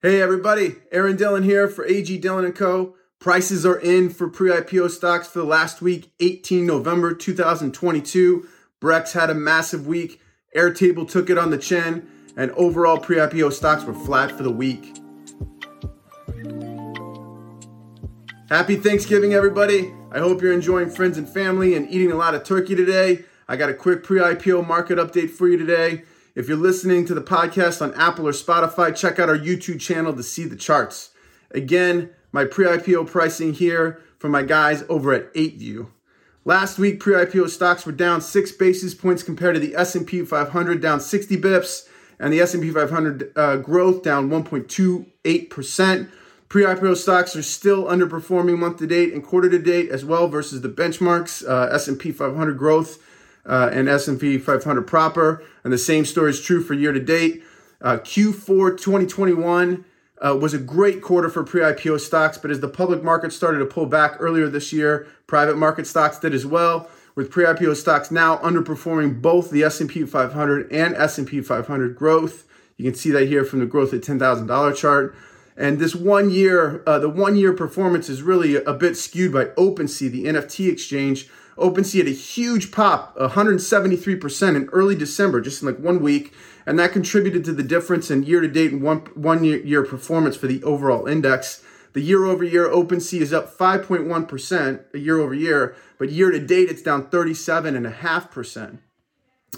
Hey everybody, Aaron Dillon here for AG Dillon & Co. Prices are in for pre-IPO stocks for the last week, 18 November 2022. Brex had a massive week. Airtable took it on the chin, and overall pre-IPO stocks were flat for the week. Happy Thanksgiving, everybody. I hope you're enjoying friends and family and eating a lot of turkey today. I got a quick pre-IPO market update for you today. If you're listening to the podcast on Apple or Spotify, check out our YouTube channel to see the charts. Again, my pre-IPO pricing here from my guys over at 8View. Last week, pre-IPO stocks were down six basis points compared to the S&P 500, down 60 bips, and the S&P 500 uh, growth down 1.28%. Pre-IPO stocks are still underperforming month to date and quarter to date as well versus the benchmarks. Uh, S&P 500 growth uh, and S&P 500 proper. And the same story is true for year to date. Uh, Q4 2021 uh, was a great quarter for pre-IPO stocks, but as the public market started to pull back earlier this year, private market stocks did as well. With pre-IPO stocks now underperforming both the S&P 500 and S&P 500 growth, you can see that here from the growth at $10,000 chart. And this one year, uh, the one year performance is really a bit skewed by OpenSea, the NFT exchange, OpenSea had a huge pop, 173% in early December, just in like one week, and that contributed to the difference in year to date and one one year, year performance for the overall index. The year over year OpenSea is up 5.1% year over year, but year to date it's down 37.5%.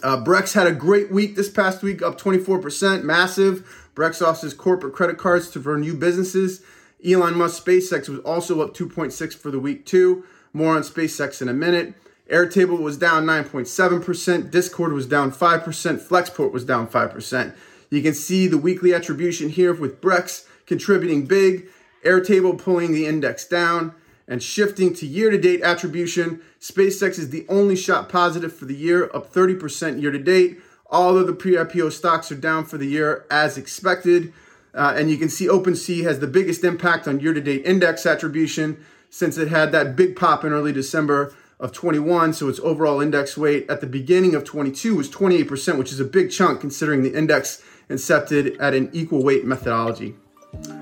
Uh, Brex had a great week this past week, up 24%, massive. Brex offers corporate credit cards to for new businesses. Elon Musk SpaceX was also up 2.6 for the week too. More on SpaceX in a minute. Airtable was down 9.7%. Discord was down 5%. Flexport was down 5%. You can see the weekly attribution here with Brex contributing big, Airtable pulling the index down, and shifting to year to date attribution. SpaceX is the only shot positive for the year, up 30% year to date. All of the pre IPO stocks are down for the year as expected. Uh, and you can see OpenSea has the biggest impact on year to date index attribution since it had that big pop in early December of 21. So its overall index weight at the beginning of 22 was 28%, which is a big chunk considering the index incepted at an equal weight methodology.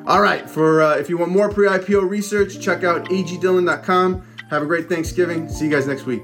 All right, for uh, if you want more pre-IPO research, check out agdillon.com. Have a great Thanksgiving. See you guys next week.